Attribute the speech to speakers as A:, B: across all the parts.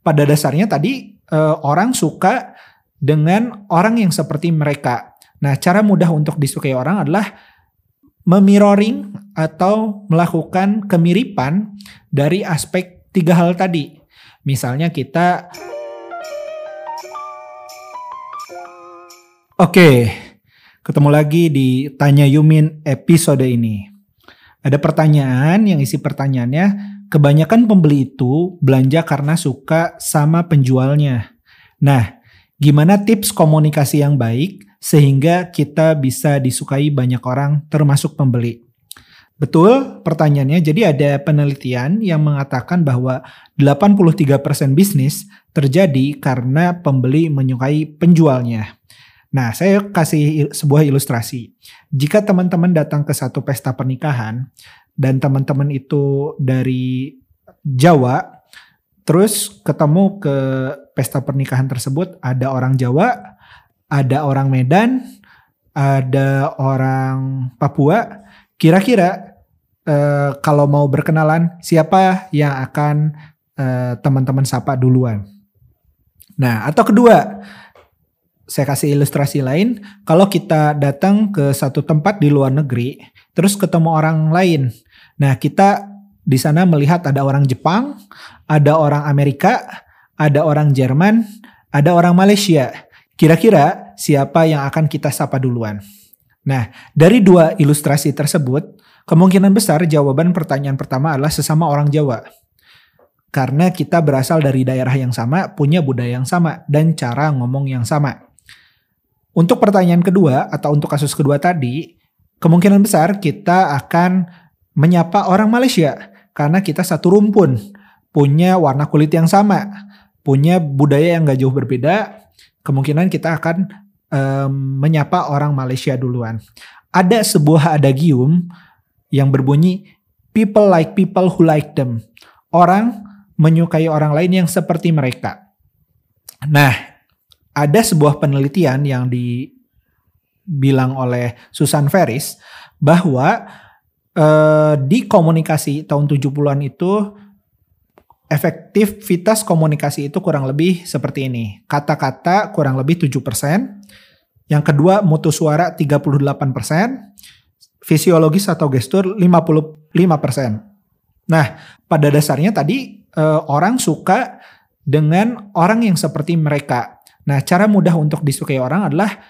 A: pada dasarnya tadi uh, orang suka dengan orang yang seperti mereka. Nah, cara mudah untuk disukai orang adalah memirroring atau melakukan kemiripan dari aspek tiga hal tadi. Misalnya kita Oke, ketemu lagi di Tanya Yumin episode ini. Ada pertanyaan yang isi pertanyaannya, kebanyakan pembeli itu belanja karena suka sama penjualnya. Nah, gimana tips komunikasi yang baik sehingga kita bisa disukai banyak orang termasuk pembeli? Betul pertanyaannya. Jadi ada penelitian yang mengatakan bahwa 83% bisnis terjadi karena pembeli menyukai penjualnya. Nah, saya kasih sebuah ilustrasi. Jika teman-teman datang ke satu pesta pernikahan dan teman-teman itu dari Jawa, terus ketemu ke pesta pernikahan tersebut ada orang Jawa, ada orang Medan, ada orang Papua, kira-kira eh, kalau mau berkenalan siapa yang akan eh, teman-teman sapa duluan? Nah, atau kedua, saya kasih ilustrasi lain, kalau kita datang ke satu tempat di luar negeri, terus ketemu orang lain. Nah, kita di sana melihat ada orang Jepang, ada orang Amerika, ada orang Jerman, ada orang Malaysia. Kira-kira siapa yang akan kita sapa duluan? Nah, dari dua ilustrasi tersebut, kemungkinan besar jawaban pertanyaan pertama adalah sesama orang Jawa. Karena kita berasal dari daerah yang sama, punya budaya yang sama, dan cara ngomong yang sama. Untuk pertanyaan kedua atau untuk kasus kedua tadi, kemungkinan besar kita akan menyapa orang Malaysia karena kita satu rumpun, punya warna kulit yang sama, punya budaya yang gak jauh berbeda, kemungkinan kita akan um, menyapa orang Malaysia duluan. Ada sebuah adagium yang berbunyi people like people who like them. Orang menyukai orang lain yang seperti mereka. Nah, ada sebuah penelitian yang dibilang oleh Susan Ferris bahwa eh, di komunikasi tahun 70-an itu efektivitas komunikasi itu kurang lebih seperti ini. Kata-kata kurang lebih 7%. Yang kedua mutu suara 38%. Fisiologis atau gestur 55%. Nah, pada dasarnya tadi eh, orang suka dengan orang yang seperti mereka. Nah, cara mudah untuk disukai orang adalah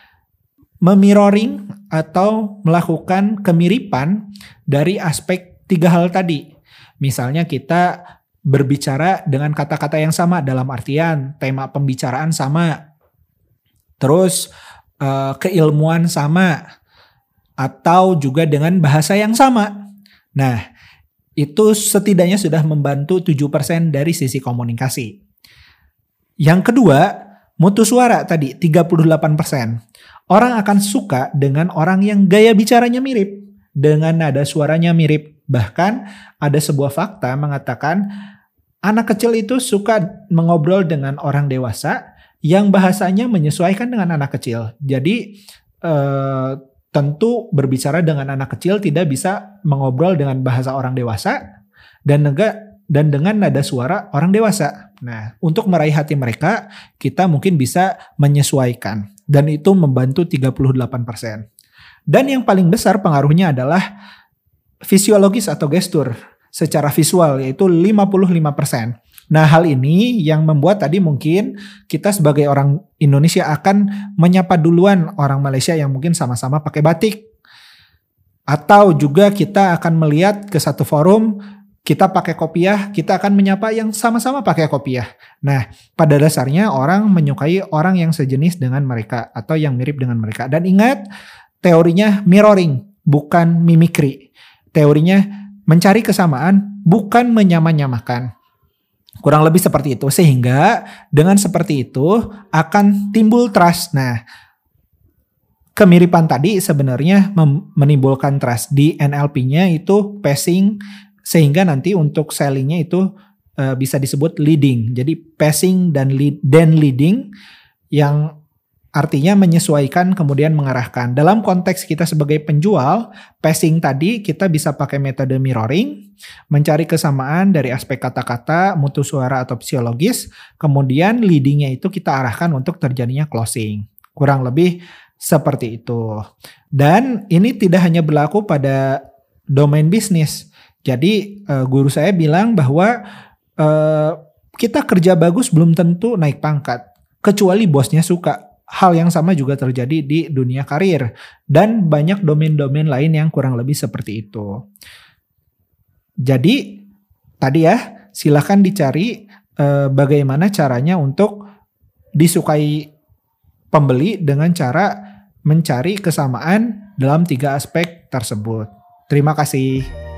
A: memirroring atau melakukan kemiripan dari aspek tiga hal tadi. Misalnya kita berbicara dengan kata-kata yang sama dalam artian tema pembicaraan sama. Terus uh, keilmuan sama atau juga dengan bahasa yang sama. Nah, itu setidaknya sudah membantu 7% dari sisi komunikasi. Yang kedua, Mutu suara tadi 38%. Orang akan suka dengan orang yang gaya bicaranya mirip, dengan nada suaranya mirip. Bahkan ada sebuah fakta mengatakan anak kecil itu suka mengobrol dengan orang dewasa yang bahasanya menyesuaikan dengan anak kecil. Jadi eh, tentu berbicara dengan anak kecil tidak bisa mengobrol dengan bahasa orang dewasa dan enggak dan dengan nada suara orang dewasa. Nah, untuk meraih hati mereka, kita mungkin bisa menyesuaikan dan itu membantu 38%. Dan yang paling besar pengaruhnya adalah fisiologis atau gestur secara visual yaitu 55%. Nah, hal ini yang membuat tadi mungkin kita sebagai orang Indonesia akan menyapa duluan orang Malaysia yang mungkin sama-sama pakai batik. Atau juga kita akan melihat ke satu forum kita pakai kopiah, kita akan menyapa yang sama-sama pakai kopiah. Nah, pada dasarnya orang menyukai orang yang sejenis dengan mereka atau yang mirip dengan mereka. Dan ingat, teorinya mirroring, bukan mimikri. Teorinya mencari kesamaan, bukan menyamanyamakan. Kurang lebih seperti itu. Sehingga dengan seperti itu akan timbul trust. Nah, kemiripan tadi sebenarnya menimbulkan trust. Di NLP-nya itu passing sehingga nanti untuk sellingnya itu uh, bisa disebut leading. Jadi passing dan lead, then leading yang Artinya menyesuaikan kemudian mengarahkan. Dalam konteks kita sebagai penjual, passing tadi kita bisa pakai metode mirroring, mencari kesamaan dari aspek kata-kata, mutu suara atau psikologis, kemudian leadingnya itu kita arahkan untuk terjadinya closing. Kurang lebih seperti itu. Dan ini tidak hanya berlaku pada domain bisnis. Jadi uh, guru saya bilang bahwa uh, kita kerja bagus belum tentu naik pangkat, kecuali bosnya suka hal yang sama juga terjadi di dunia karir dan banyak domain-domain lain yang kurang lebih seperti itu. Jadi tadi ya silahkan dicari eh, bagaimana caranya untuk disukai pembeli dengan cara mencari kesamaan dalam tiga aspek tersebut. Terima kasih.